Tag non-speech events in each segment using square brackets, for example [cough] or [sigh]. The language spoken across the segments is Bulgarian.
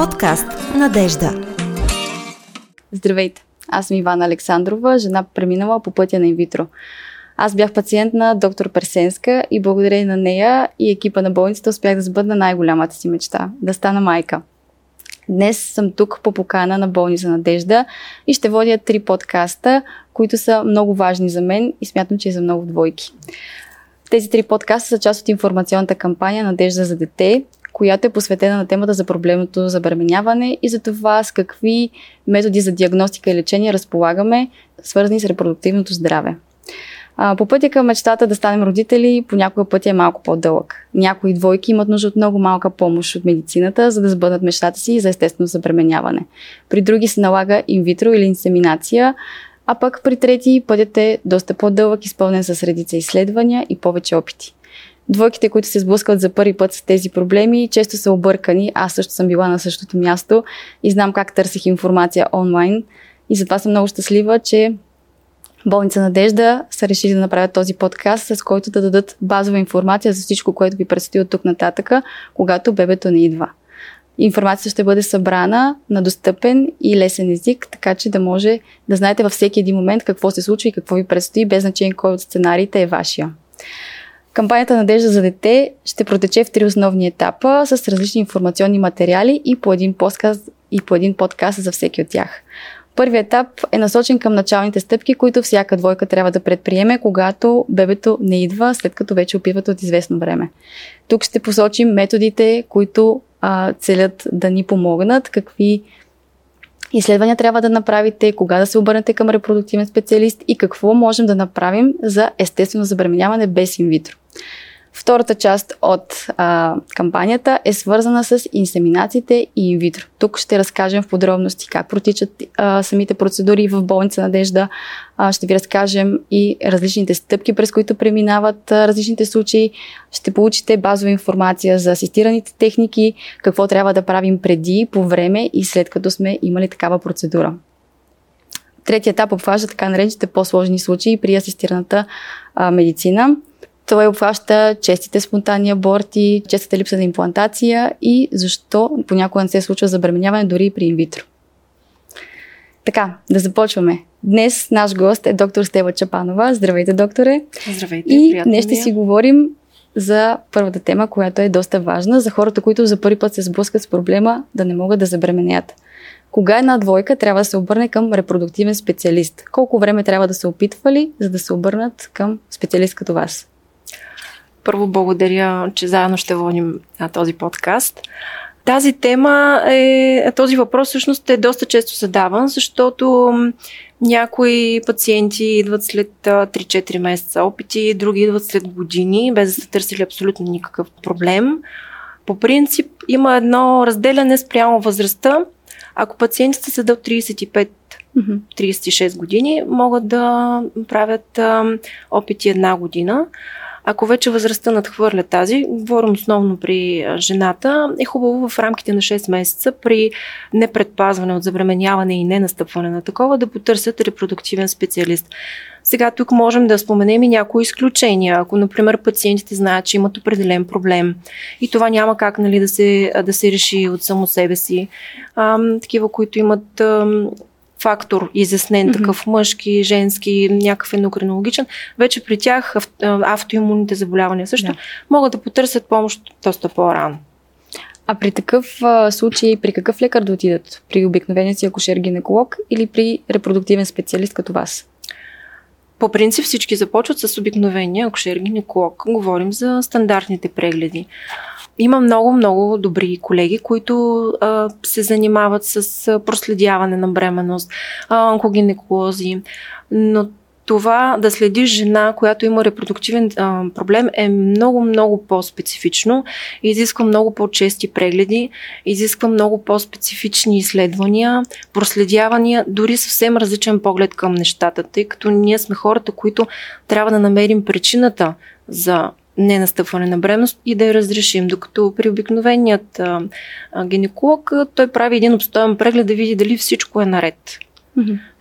Подкаст Надежда. Здравейте! Аз съм Ивана Александрова, жена преминала по пътя на инвитро. Аз бях пациент на доктор Персенска и благодарение на нея и екипа на болницата успях да сбъдна най-голямата си мечта – да стана майка. Днес съм тук по покана на болница Надежда и ще водя три подкаста, които са много важни за мен и смятам, че и за много двойки. Тези три подкаста са част от информационната кампания Надежда за дете, която е посветена на темата за проблемното забременяване и за това с какви методи за диагностика и лечение разполагаме, свързани с репродуктивното здраве. по пътя към мечтата да станем родители, понякога пътя е малко по-дълъг. Някои двойки имат нужда от много малка помощ от медицината, за да сбъднат мечтата си за естествено забременяване. При други се налага инвитро или инсеминация, а пък при трети пътят е доста по-дълъг, изпълнен с редица изследвания и повече опити. Двойките, които се сблъскват за първи път с тези проблеми, често са объркани. Аз също съм била на същото място и знам как търсих информация онлайн. И затова съм много щастлива, че Болница Надежда са решили да направят този подкаст, с който да дадат базова информация за всичко, което ви предстои от тук нататъка, когато бебето не идва. Информацията ще бъде събрана на достъпен и лесен език, така че да може да знаете във всеки един момент какво се случва и какво ви предстои, без значение кой от сценариите е вашия. Кампанията Надежда за дете ще протече в три основни етапа с различни информационни материали и по един подкаст, и по един подкаст за всеки от тях. Първият етап е насочен към началните стъпки, които всяка двойка трябва да предприеме, когато бебето не идва, след като вече опиват от известно време. Тук ще посочим методите, които а, целят да ни помогнат, какви изследвания трябва да направите, кога да се обърнете към репродуктивен специалист и какво можем да направим за естествено забременяване без инвитро. Втората част от а, кампанията е свързана с инсеминациите и инвитро. Тук ще разкажем в подробности как протичат а, самите процедури в болница Надежда. А, ще ви разкажем и различните стъпки, през които преминават а, различните случаи. Ще получите базова информация за асистираните техники, какво трябва да правим преди, по време и след като сме имали такава процедура. Третият етап обхваща така наречените по-сложни случаи при асистираната а, медицина. Той обхваща честите спонтанни аборти, честата липса на имплантация и защо понякога не се случва забременяване дори и при инвитро. Така, да започваме. Днес наш гост е доктор Стева Чапанова. Здравейте, докторе! Здравейте, И днес ще си говорим за първата тема, която е доста важна, за хората, които за първи път се сблъскат с проблема да не могат да забременеят. Кога една двойка трябва да се обърне към репродуктивен специалист? Колко време трябва да се опитвали, за да се обърнат към специалист като вас? Първо благодаря, че заедно ще водим а, този подкаст. Тази тема е, този въпрос всъщност е доста често задаван, защото някои пациенти идват след 3-4 месеца опити, други идват след години, без да са търсили абсолютно никакъв проблем. По принцип има едно разделяне спрямо възрастта. Ако пациентите са до 35 36 години могат да правят а, опити една година. Ако вече възрастта надхвърля тази, говорим основно при жената, е хубаво в рамките на 6 месеца при непредпазване от забременяване и ненастъпване на такова да потърсят репродуктивен специалист. Сега тук можем да споменем и някои изключения. Ако, например, пациентите знаят, че имат определен проблем и това няма как нали, да, се, да се реши от само себе си. А, такива, които имат фактор изяснен, mm-hmm. такъв мъжки, женски, някакъв ендокринологичен, вече при тях автоимунните заболявания също yeah. могат да потърсят помощ доста по-рано. А при такъв а, случай, при какъв лекар да отидат? При обикновения си акушер-гинеколог или при репродуктивен специалист като вас? По принцип всички започват с обикновения акушер-гинеколог. Говорим за стандартните прегледи. Има много, много добри колеги, които а, се занимават с проследяване на бременност, онкогинеколози, но това да следиш жена, която има репродуктивен а, проблем е много, много по-специфично. Изисква много по-чести прегледи, изисква много по-специфични изследвания, проследявания, дори съвсем различен поглед към нещата, тъй като ние сме хората, които трябва да намерим причината за ненастъпване на бременност и да я разрешим. Докато при обикновеният а, а, гинеколог той прави един обстоен преглед да види дали всичко е наред.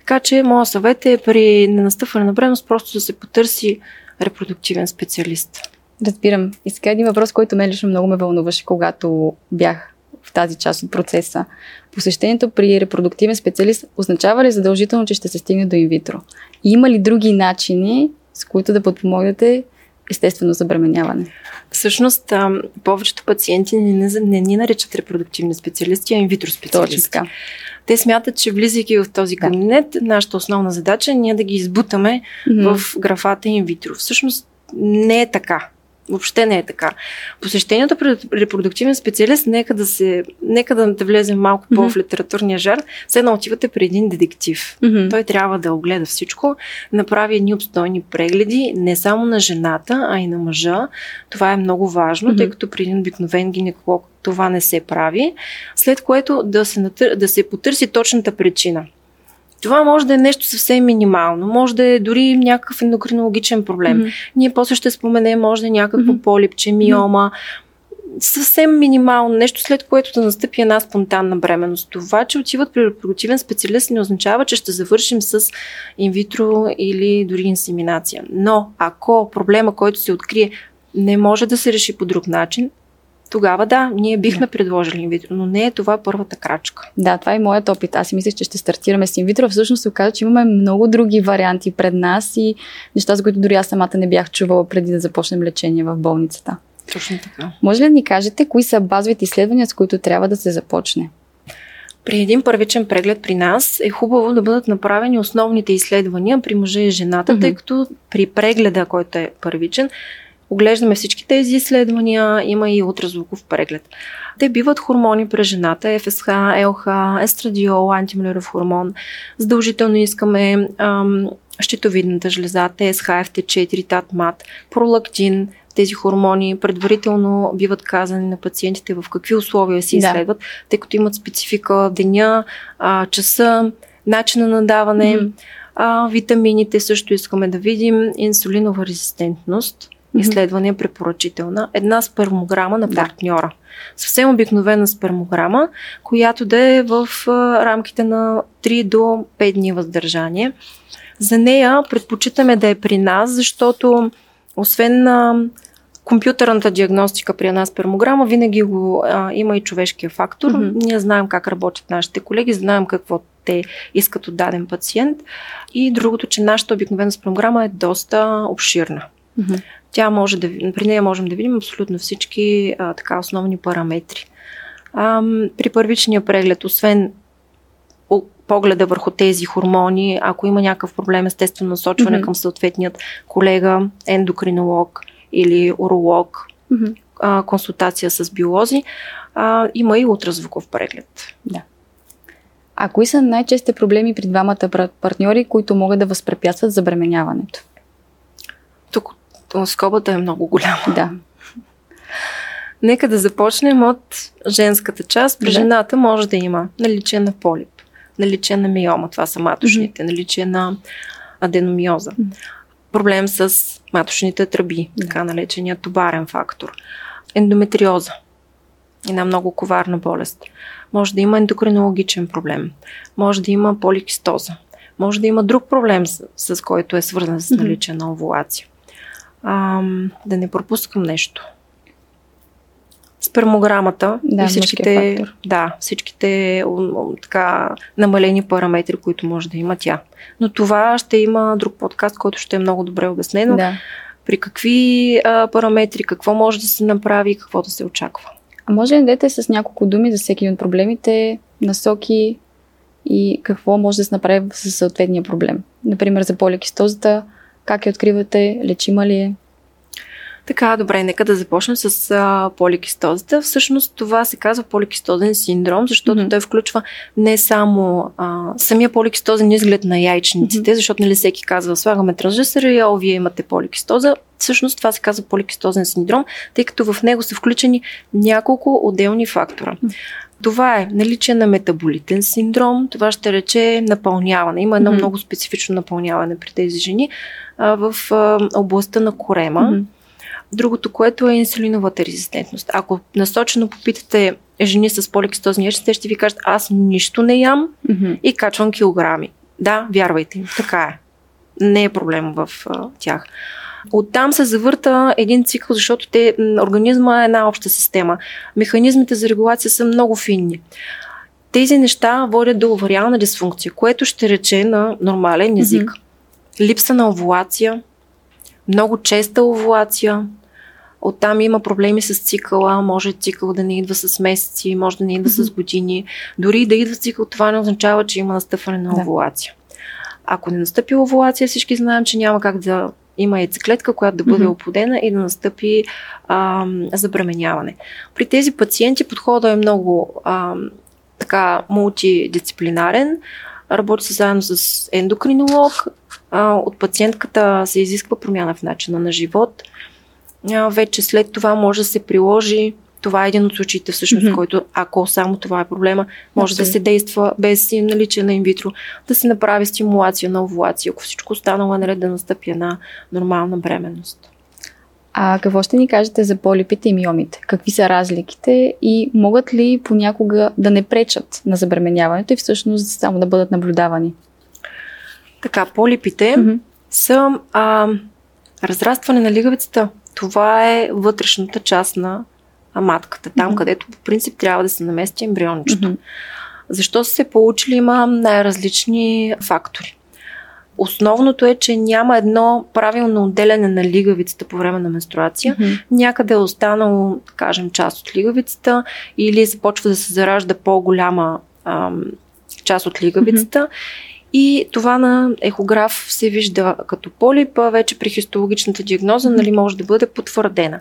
Така че моят съвет е при ненастъпване на бременност просто да се потърси репродуктивен специалист. Разбирам. И сега един въпрос, който мен лично много ме вълнуваше, когато бях в тази част от процеса. Посещението при репродуктивен специалист означава ли задължително, че ще се стигне до инвитро? И има ли други начини, с които да подпомогнете естествено забременяване? Всъщност, повечето пациенти не, не, не ни наричат репродуктивни специалисти, а инвитро специалисти. Точно така. Те смятат, че влизайки в този кабинет, да. нашата основна задача е ние да ги избутаме mm-hmm. в графата инвитро. Всъщност не е така. Въобще не е така. Посещението при репродуктивен специалист, нека да се, нека да, да влезем малко mm-hmm. по-в литературния жар, все едно отивате при един детектив. Mm-hmm. Той трябва да огледа всичко, направи едни обстойни прегледи, не само на жената, а и на мъжа. Това е много важно, mm-hmm. тъй като при един обикновен гинеколог това не се прави, след което да се, натър... да се потърси точната причина. Това може да е нещо съвсем минимално, може да е дори някакъв ендокринологичен проблем. Mm-hmm. Ние после ще споменем, може да е някакво mm-hmm. полипче, миома. Съвсем минимално нещо, след което да настъпи една спонтанна бременност. Това, че отиват при репродуктивен специалист, не означава, че ще завършим с инвитро или дори инсеминация. Но ако проблема, който се открие, не може да се реши по друг начин, тогава да, ние бихме да. предложили инвитро, но не е това първата крачка. Да, това е моят опит. Аз си мислех, че ще стартираме с инвитро. Всъщност се оказа, че имаме много други варианти пред нас и неща, за които дори аз самата не бях чувала преди да започнем лечение в болницата. Точно така. Може ли да ни кажете кои са базовите изследвания, с които трябва да се започне? При един първичен преглед при нас е хубаво да бъдат направени основните изследвания при мъжа и жената, mm-hmm. тъй като при прегледа, който е първичен, Оглеждаме всички тези изследвания, има и ултразвуков преглед. Те биват хормони при жената, ФСХ, ЛХ, естрадиол, антимилеров хормон. Задължително искаме ам, щитовидната жлеза, ТСХ, ФТ4, ТАТМАТ, пролактин, тези хормони предварително биват казани на пациентите в какви условия си изследват, да. тъй като имат специфика деня, а, часа, начина на даване, mm-hmm. а, витамините също искаме да видим, инсулинова резистентност изследване е препоръчителна. Една спермограма на партньора. Да. Съвсем обикновена спермограма, която да е в рамките на 3 до 5 дни въздържание. За нея предпочитаме да е при нас, защото освен на компютърната диагностика при една спермограма, винаги го а, има и човешкия фактор. Mm-hmm. Ние знаем как работят нашите колеги, знаем какво те искат от даден пациент. И другото, че нашата обикновена спермограма е доста обширна. Mm-hmm. Тя може да, при нея можем да видим абсолютно всички а, така основни параметри. А, при първичния преглед, освен погледа върху тези хормони, ако има някакъв проблем, естествено насочване mm-hmm. към съответният колега, ендокринолог или уролог, mm-hmm. а, консултация с биолози, а, има и ултразвуков преглед. Да. А кои са най-честите проблеми при двамата партньори, които могат да възпрепятстват забременяването? Скобата е много голяма. Да. Нека да започнем от женската част. При да. жената може да има наличие на полип, наличие на миома, това са маточните, mm-hmm. наличие на аденомиоза, mm-hmm. проблем с маточните тръби, mm-hmm. така наречения тубарен фактор, ендометриоза, една много коварна болест. Може да има ендокринологичен проблем, може да има поликистоза, може да има друг проблем, с, с който е свързан с наличие на овулация а, да не пропускам нещо. Спермограмата да, и всичките, да, всичките така, намалени параметри, които може да има тя. Но това ще има друг подкаст, който ще е много добре обяснено. Да. При какви а, параметри, какво може да се направи и какво да се очаква. А може ли да дадете с няколко думи за всеки от проблемите, насоки и какво може да се направи с съответния проблем? Например, за поликистозата, как я откривате? Лечима ли е? Така, добре, нека да започнем с а, поликистозата. Всъщност това се казва поликистозен синдром, защото mm-hmm. той включва не само а, самия поликистозен изглед на яйчниците, mm-hmm. защото нали всеки казва, слагаме транжестериол, вие имате поликистоза. Всъщност това се казва поликистозен синдром, тъй като в него са включени няколко отделни фактора. Mm-hmm. Това е наличие на метаболитен синдром, това ще рече напълняване. Има едно mm-hmm. много специфично напълняване при тези жени а, в а, областта на корема. Mm-hmm. Другото, което е инсулиновата резистентност. Ако насочено попитате жени с поликистозни яйчета, те ще ви кажат, аз нищо не ям mm-hmm. и качвам килограми. Да, вярвайте им, така е. Не е проблем в а, тях. Оттам се завърта един цикъл, защото те, организма е една обща система. Механизмите за регулация са много финни. Тези неща водят до овариална дисфункция, което ще рече на нормален език. Mm-hmm. Липса на овулация, много честа овулация, Оттам има проблеми с цикъла, може цикъл да не идва с месеци, може да не идва mm-hmm. с години. Дори да идва цикъл, това не означава, че има настъпване на овулация. Да. Ако не настъпи овулация, всички знаем, че няма как да има яйцеклетка, която да бъде mm-hmm. оплодена и да настъпи а, забременяване. При тези пациенти подходът е много а, така мултидисциплинарен. Работи се заедно с ендокринолог. А, от пациентката се изисква промяна в начина на живот. А, вече след това може да се приложи това е един от случаите, всъщност, mm-hmm. който, ако само това е проблема, може Абсолютно. да се действа без наличие на инвитро, да се направи стимулация на овулация, ако всичко останало е наред да настъпи една нормална бременност. А какво ще ни кажете за полипите и миомите? Какви са разликите и могат ли понякога да не пречат на забременяването и всъщност само да бъдат наблюдавани? Така, полипите mm-hmm. са а, разрастване на лигавицата. Това е вътрешната част на матката, там mm-hmm. където по принцип трябва да се намести ембриончето. Mm-hmm. Защо са се получили има най-различни фактори. Основното е, че няма едно правилно отделяне на лигавицата по време на менструация. Mm-hmm. Някъде е останало, да кажем, част от лигавицата или започва да се заражда по-голяма ам, част от лигавицата. Mm-hmm. И това на ехограф се вижда като полип, вече при хистологичната диагноза нали, може да бъде потвърдена.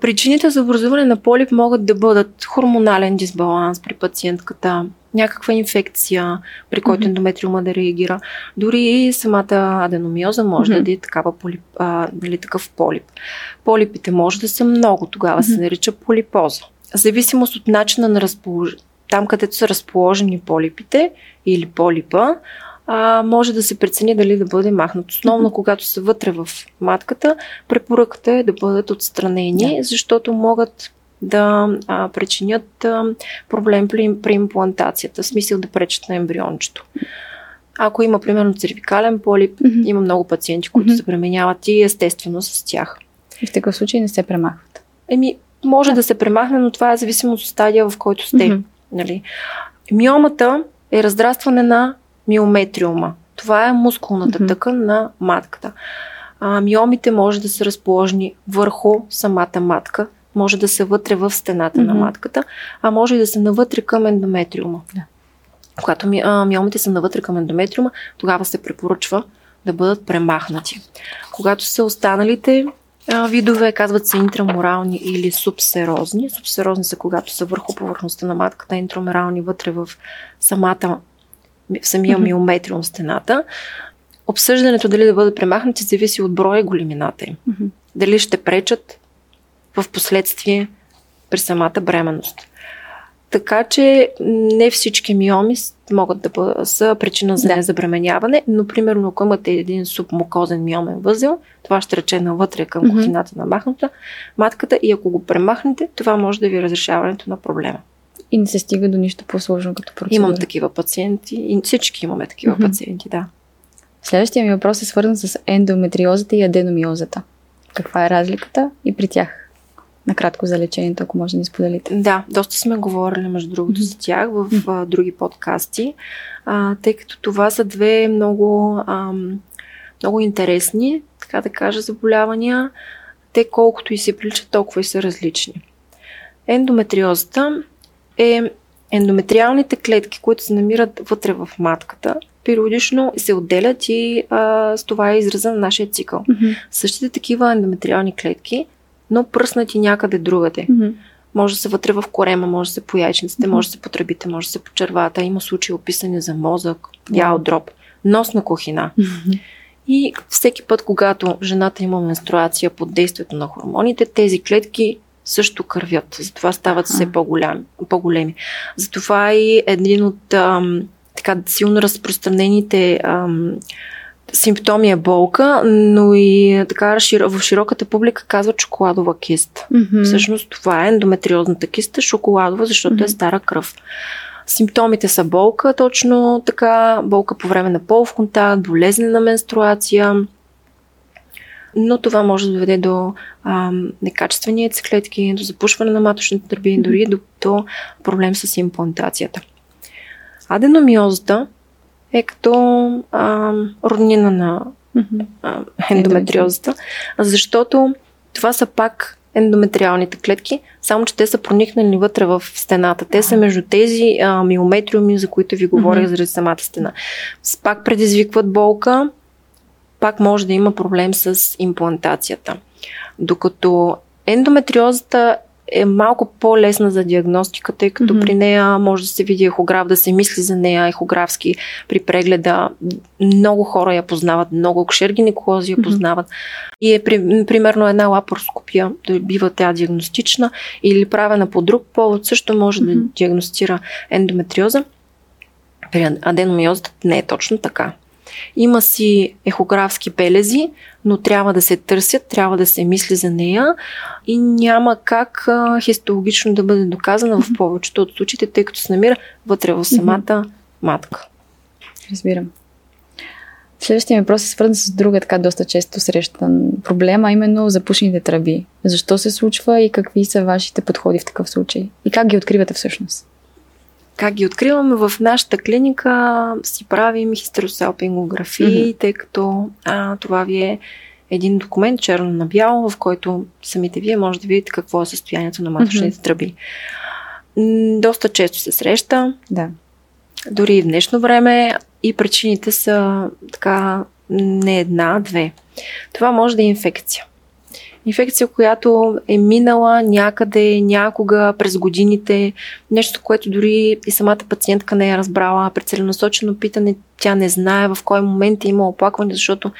Причините за образуване на полип могат да бъдат хормонален дисбаланс при пациентката, някаква инфекция, при който mm-hmm. ендометриума да реагира. Дори и самата аденомиоза може mm-hmm. да даде такава полип, а, нали, такъв полип. Полипите може да са много, тогава mm-hmm. се нарича полипоза. В зависимост от начина на разположение, там където са разположени полипите или полипа, а, може да се прецени дали да бъде махнат. Основно, mm-hmm. когато са вътре в матката, препоръката е да бъдат отстранени, yeah. защото могат да а, причинят а, проблем при, при имплантацията, в смисъл да пречат на ембриончето. Ако има, примерно, цервикален полип, mm-hmm. има много пациенти, които mm-hmm. се пременяват и естествено с тях. И в такъв случай не се премахват? Еми, може yeah. да се премахне, но това е зависимо от стадия, в който сте. Mm-hmm. Нали? Миомата е раздрастване на миометриума. Това е мускулната mm-hmm. тъкан на матката. А, миомите може да са разположени върху самата матка, може да са вътре в стената mm-hmm. на матката, а може и да са навътре към ендометриума. Да. Когато ми, а, миомите са навътре към ендометриума, тогава се препоръчва да бъдат премахнати. Когато са останалите а, видове, казват се интраморални или субсерозни. Субсерозни са когато са върху повърхността на матката, интраморални вътре в самата в самия mm-hmm. миометриум стената. Обсъждането дали да бъдат премахнати зависи от броя и големината им. Mm-hmm. Дали ще пречат в последствие при самата бременност. Така че не всички миоми могат да бъдат, са причина за да. незабременяване, но примерно ако имате един субмукозен миомен възел, това ще рече навътре към mm-hmm. кухината на махната, матката и ако го премахнете, това може да ви е разрешаването на проблема. И не се стига до нищо по-сложно като процедура. Имам такива пациенти и всички имаме такива mm-hmm. пациенти, да. Следващия ми въпрос е свързан с ендометриозата и аденомиозата. Каква е разликата и при тях? Накратко за лечението, ако може да ни споделите. Да, доста сме говорили, между другото, mm-hmm. за тях в mm-hmm. други подкасти, а, тъй като това са две много, а, много интересни, така да кажа, заболявания. Те колкото и се приличат, толкова и са различни. Ендометриозата е ендометриалните клетки, които се намират вътре в матката, периодично се отделят и а, с това е израза на нашия цикъл. Mm-hmm. Същите такива ендометриални клетки, но пръснати някъде другаде. Mm-hmm. Може да са вътре в корема, може да са по яйчниците, mm-hmm. може да са по тръбите, може да са по червата. Има случаи описани за мозък, wow. дроб, носна кухина. Mm-hmm. И всеки път, когато жената има менструация под действието на хормоните, тези клетки също кървят. Затова стават все по-големи. по-големи. Затова и един от ам, така силно разпространените ам, симптоми е болка, но и така в широката публика казва шоколадова киста. Mm-hmm. Всъщност това е ендометриозната киста, шоколадова, защото mm-hmm. е стара кръв. Симптомите са болка, точно така, болка по време на полов контакт, болезнена менструация, но това може да доведе до а, некачествени яйцеклетки, до запушване на маточните тръби, mm-hmm. дори до, до проблем с имплантацията. Аденомиозата е като а, роднина на а, ендометриозата, защото това са пак ендометриалните клетки, само че те са проникнали вътре в стената. Те са между тези а, миометриуми, за които ви говорих mm-hmm. заради самата стена. Пак предизвикват болка, пак може да има проблем с имплантацията. Докато ендометриозата е малко по-лесна за диагностика, тъй като mm-hmm. при нея може да се види ехограф, да се мисли за нея ехографски при прегледа. Много хора я познават, много акушер-гинеколози я mm-hmm. познават. И е при, примерно една лапароскопия, да бива тя диагностична или правена по друг повод, също може mm-hmm. да диагностира ендометриоза. При аденомиозата не е точно така. Има си ехографски белези, но трябва да се търсят, трябва да се мисли за нея и няма как а, хистологично да бъде доказана в повечето от случаите, тъй като се намира вътре в самата матка. Разбирам. Следващия ми въпрос е свързан с друга така доста често срещан проблем, а именно запушените тръби. Защо се случва и какви са вашите подходи в такъв случай? И как ги откривате всъщност? Как ги откриваме? В нашата клиника си правим хистеросалпингографии, mm-hmm. тъй като а, това ви е един документ черно на бяло, в който самите вие може да видите какво е състоянието на маточните mm-hmm. тръби. Доста често се среща. Да. Дори и в днешно време и причините са така не една, две. Това може да е инфекция. Инфекция, която е минала някъде, някога през годините, нещо, което дори и самата пациентка не е разбрала. При целенасочено питане тя не знае в кой момент е има оплакване, защото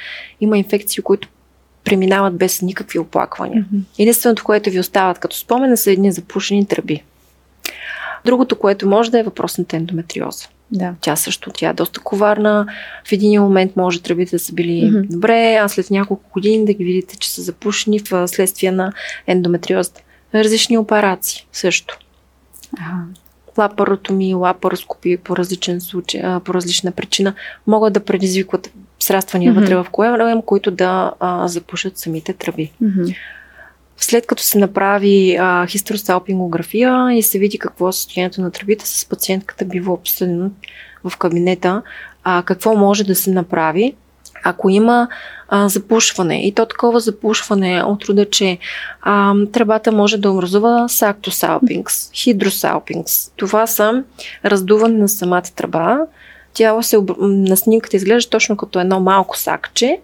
има инфекции, които преминават без никакви оплаквания. Mm-hmm. Единственото, което ви остават като спомена са едни запушени тръби. Другото, което може да е въпросната ендометриоза. Да. Тя също, тя е доста коварна. В един момент може тръбите да са били mm-hmm. добре, а след няколко години да ги видите, че са запушени в следствие на ендометриозата. Различни операции също. Ага. Лапаротомии, лапароскопии по различен случай, по различна причина могат да предизвикват сраствания mm-hmm. вътре в коем, които да а, запушат самите тръби. Mm-hmm. След като се направи хистеросалпингография и се види какво е състоянието на тръбите, с пациентката бива обсъдено в кабинета а, какво може да се направи, ако има а, запушване. И то такова запушване от рода, че а, тръбата може да образува сактосалпингс, хидросалпингс. Това са раздуване на самата тръба. Тяло се на снимката изглежда точно като едно малко сакче,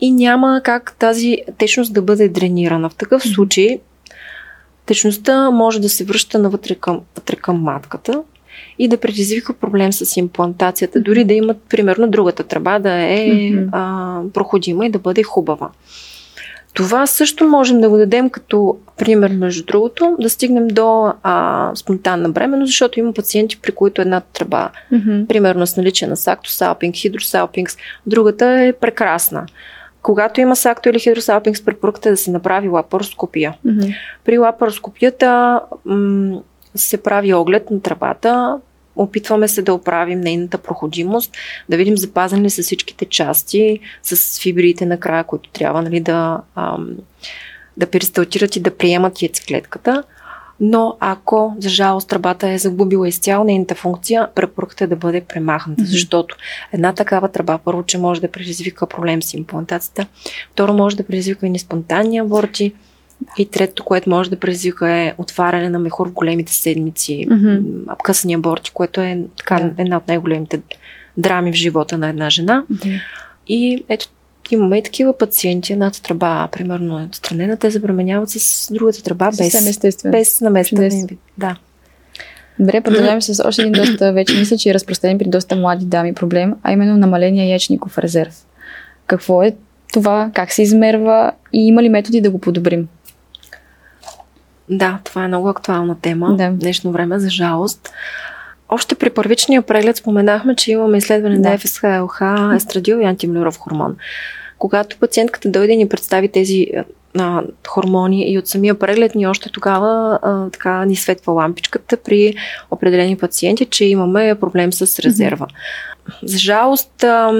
и няма как тази течност да бъде дренирана. В такъв случай течността може да се връща навътре към, вътре към матката и да предизвика проблем с имплантацията, дори да имат, примерно, другата тръба да е mm-hmm. а, проходима и да бъде хубава. Това също можем да го дадем като пример, между другото, да стигнем до а, спонтанна бременност, защото има пациенти, при които една тръба, mm-hmm. примерно с наличие на сактосалпинг, хидросалпингс, другата е прекрасна. Когато има сакто или хидросалпинг, препоръката е да се направи лапароскопия. Mm-hmm. При лапароскопията м- се прави оглед на тръбата, опитваме се да оправим нейната проходимост, да видим запазени ли са всичките части с фибрите накрая, които трябва нали, да, ам, да перисталтират и да приемат яйцеклетката но ако, за жалост, тръбата е загубила изцяло нейната функция, препоръката е да бъде премахната, mm-hmm. защото една такава тръба, първо, че може да предизвика проблем с имплантацията, второ, може да предизвика и неспонтанни аборти, и трето, което може да предизвика е отваряне на мехур в големите седмици, mm-hmm. късани аборти, което е така, yeah. една от най-големите драми в живота на една жена. Mm-hmm. И ето Имаме и такива пациенти, едната тръба, примерно, е отстранена, те забременяват с другата тръба без, без наместа. Да. Добре, продължаваме с още един доста, [coughs] вече мисля, че е разпространен при доста млади дами проблем, а именно намаления ячников резерв. Какво е това, как се измерва и има ли методи да го подобрим? Да, това е много актуална тема да. в днешно време, за жалост. Още при първичния преглед споменахме, че имаме изследване да. на ФСХ, ЛХ, естрадил и антимлюров хормон. Когато пациентката дойде и ни представи тези а, хормони и от самия преглед ни още тогава а, така ни светва лампичката при определени пациенти, че имаме проблем с резерва. За жалост, а,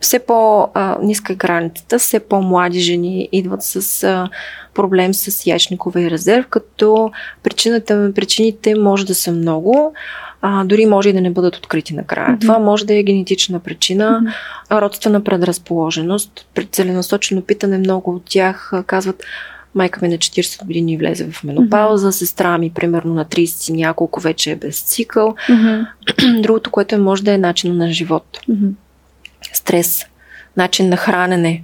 все по-ниска е границата, все по-млади жени идват с а, проблем с яичниковия резерв, като причината, причините може да са много, а, дори може и да не бъдат открити накрая. Mm-hmm. Това може да е генетична причина, mm-hmm. родствена предразположеност. Целенасочено питане много от тях казват майка ми на 40 години влезе в менопауза, mm-hmm. сестра ми примерно на 30 няколко вече е без цикъл. Mm-hmm. Другото, което е, може да е начин на живот. Mm-hmm. Стрес, начин на хранене.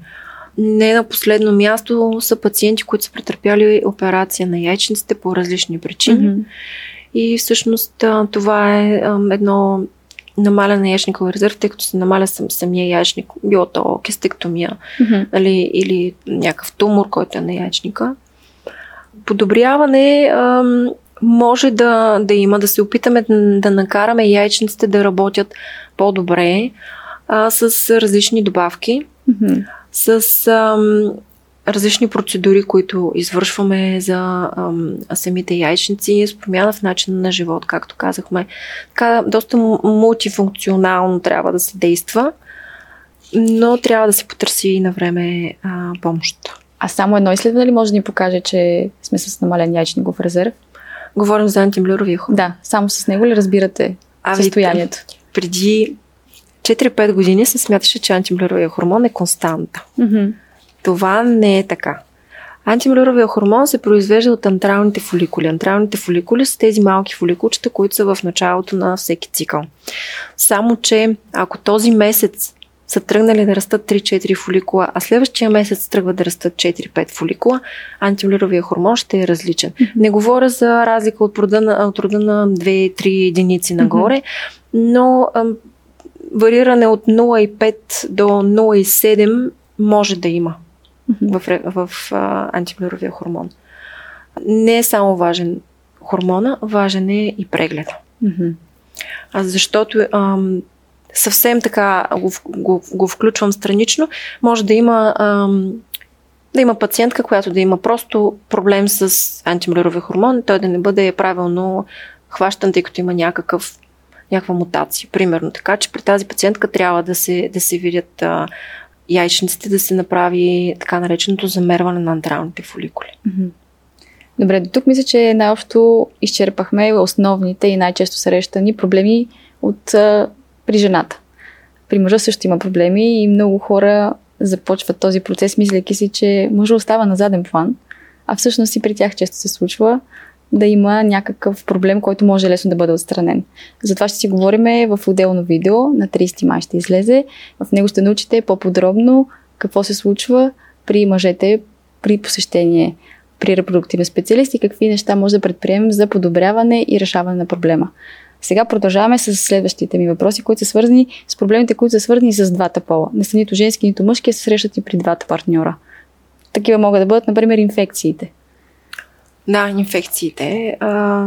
Не на последно място са пациенти, които са претърпяли операция на яйчниците по различни причини. Mm-hmm. И всъщност това е едно намаля на яичникова резерв, тъй като се намаля сам, самия яичник, било то кестектомия mm-hmm. нали, или някакъв тумор, който е на яичника. Подобряване ам, може да, да има, да се опитаме да, да накараме яйчниците да работят по-добре а, с различни добавки, mm-hmm. с ам, различни процедури, които извършваме за ам, самите яйчници, с промяна в начина на живот, както казахме. Така, доста мултифункционално трябва да се действа, но трябва да се потърси и на време а, помощ. А само едно изследване ли може да ни покаже, че сме с намален яйчников резерв? Говорим за антимблюровия хормон. Да, само с него ли разбирате а, състоянието? Преди 4-5 години се смяташе, че антимблюровия хормон е константа. Mm-hmm. Това не е така. Антимилюровия хормон се произвежда от антралните фоликули. Антралните фоликули са тези малки фоликулчета, които са в началото на всеки цикъл. Само, че ако този месец са тръгнали да растат 3-4 фоликула, а следващия месец тръгва да растат 4-5 фоликула, антимилюровия хормон ще е различен. Mm-hmm. Не говоря за разлика от рода на, от рода на 2-3 единици нагоре, mm-hmm. но вариране от 0,5 до 0,7 може да има mm-hmm. в, в а, антимировия хормон. Не е само важен хормона, важен е и прегледа. Mm-hmm. А защото ам, съвсем така го, го, го включвам странично, може да има ам, да има пациентка, която да има просто проблем с антимилировия хормон, той да не бъде правилно хващан, тъй като има някакъв, някаква мутация. Примерно така, че при тази пациентка трябва да се, да се видят а, яйчниците да се направи така нареченото замерване на антралните фоликули. Добре, до тук мисля, че най-общо изчерпахме основните и най-често срещани проблеми от, а, при жената. При мъжа също има проблеми и много хора започват този процес, мисляки си, че мъжа остава на заден план, а всъщност и при тях често се случва да има някакъв проблем, който може лесно да бъде отстранен. Затова ще си говорим в отделно видео, на 30 май ще излезе. В него ще научите по-подробно какво се случва при мъжете при посещение при репродуктивен специалист и какви неща може да предприемем за подобряване и решаване на проблема. Сега продължаваме с следващите ми въпроси, които са свързани с проблемите, които са свързани с двата пола. Не са нито женски, нито мъжки, а се срещат и при двата партньора. Такива могат да бъдат, например, инфекциите. Да, инфекциите. А,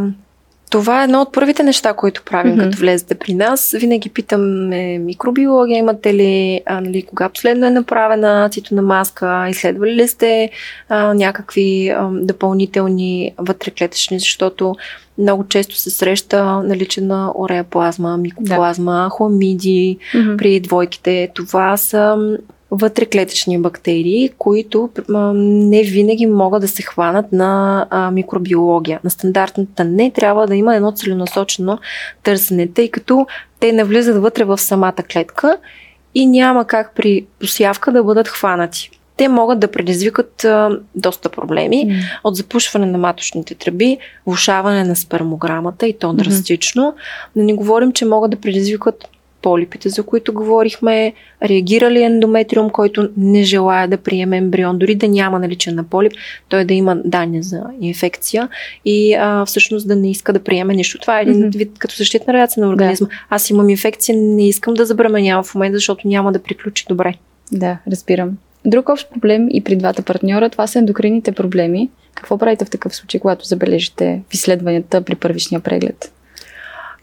това е едно от първите неща, които правим, mm-hmm. като влезете при нас. Винаги питаме микробиология, имате ли, а, нали, кога последно е направена цитона маска, изследвали ли сте а, някакви а, допълнителни вътреклетъчни, защото много често се среща наличие на ореаплазма, микоплазма, да. хламиди mm-hmm. при двойките. Това са вътреклетъчни бактерии, които не винаги могат да се хванат на микробиология. На стандартната не трябва да има едно целенасочено търсене, тъй като те навлизат вътре в самата клетка и няма как при посявка да бъдат хванати. Те могат да предизвикат а, доста проблеми mm. от запушване на маточните тръби, влушаване на спермограмата и то драстично. Mm-hmm. Да не говорим, че могат да предизвикат полипите, за които говорихме, реагира ли ендометриум, който не желая да приеме ембрион, дори да няма наличие на полип, той да има данни за инфекция и а, всъщност да не иска да приеме нищо. Това е един mm-hmm. вид като защитна реакция на организма. Да. Аз имам инфекция, не искам да забременявам в момента, защото няма да приключи добре. Да, разбирам. Друг общ проблем и при двата партньора, това са ендокрините проблеми. Какво правите в такъв случай, когато забележите в изследванията при първичния преглед?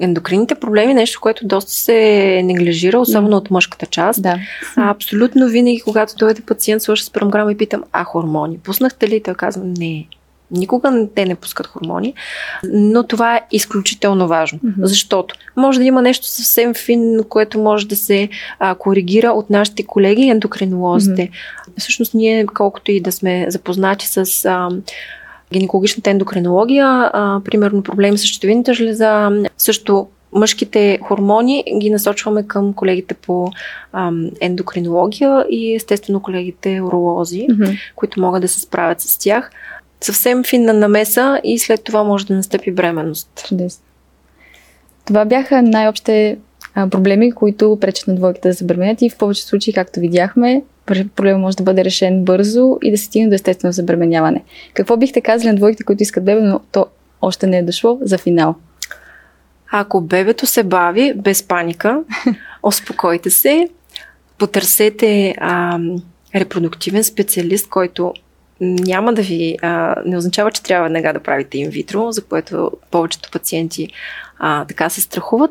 Ендокрините проблеми нещо, което доста се неглижира, особено mm. от мъжката част. Да. А, абсолютно винаги, когато дойде пациент, свърши с програма и питам, а хормони, пуснахте ли? Той казва, не. Никога те не пускат хормони, но това е изключително важно, mm-hmm. защото може да има нещо съвсем финно, което може да се а, коригира от нашите колеги ендокринолозите. Mm-hmm. Всъщност ние, колкото и да сме запознати с а, гинекологичната ендокринология, а, примерно проблеми с щитовидната жлеза, също мъжките хормони ги насочваме към колегите по ам, ендокринология и естествено колегите уролози, mm-hmm. които могат да се справят с тях. Съвсем финна намеса и след това може да настъпи бременност. Чудесно. Това бяха най-общите проблеми, които пречат на двойките да се бременят и в повечето случаи, както видяхме, проблема може да бъде решен бързо и да се стигне до естествено забременяване. Какво бихте казали на двойките, които искат бебе, но то още не е дошло за финал? Ако бебето се бави, без паника, [laughs] успокойте се, потърсете а, репродуктивен специалист, който няма да ви. А, не означава, че трябва веднага да правите инвитро, за което повечето пациенти а, така се страхуват.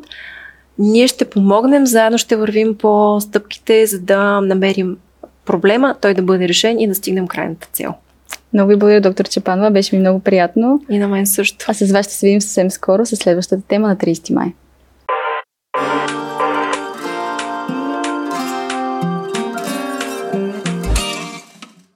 Ние ще помогнем, заедно ще вървим по стъпките, за да намерим проблема, той да бъде решен и да стигнем крайната цел. Много ви благодаря, доктор Чепанова. Беше ми много приятно. И на мен също. А с вас ще се видим съвсем скоро с следващата тема на 30 май.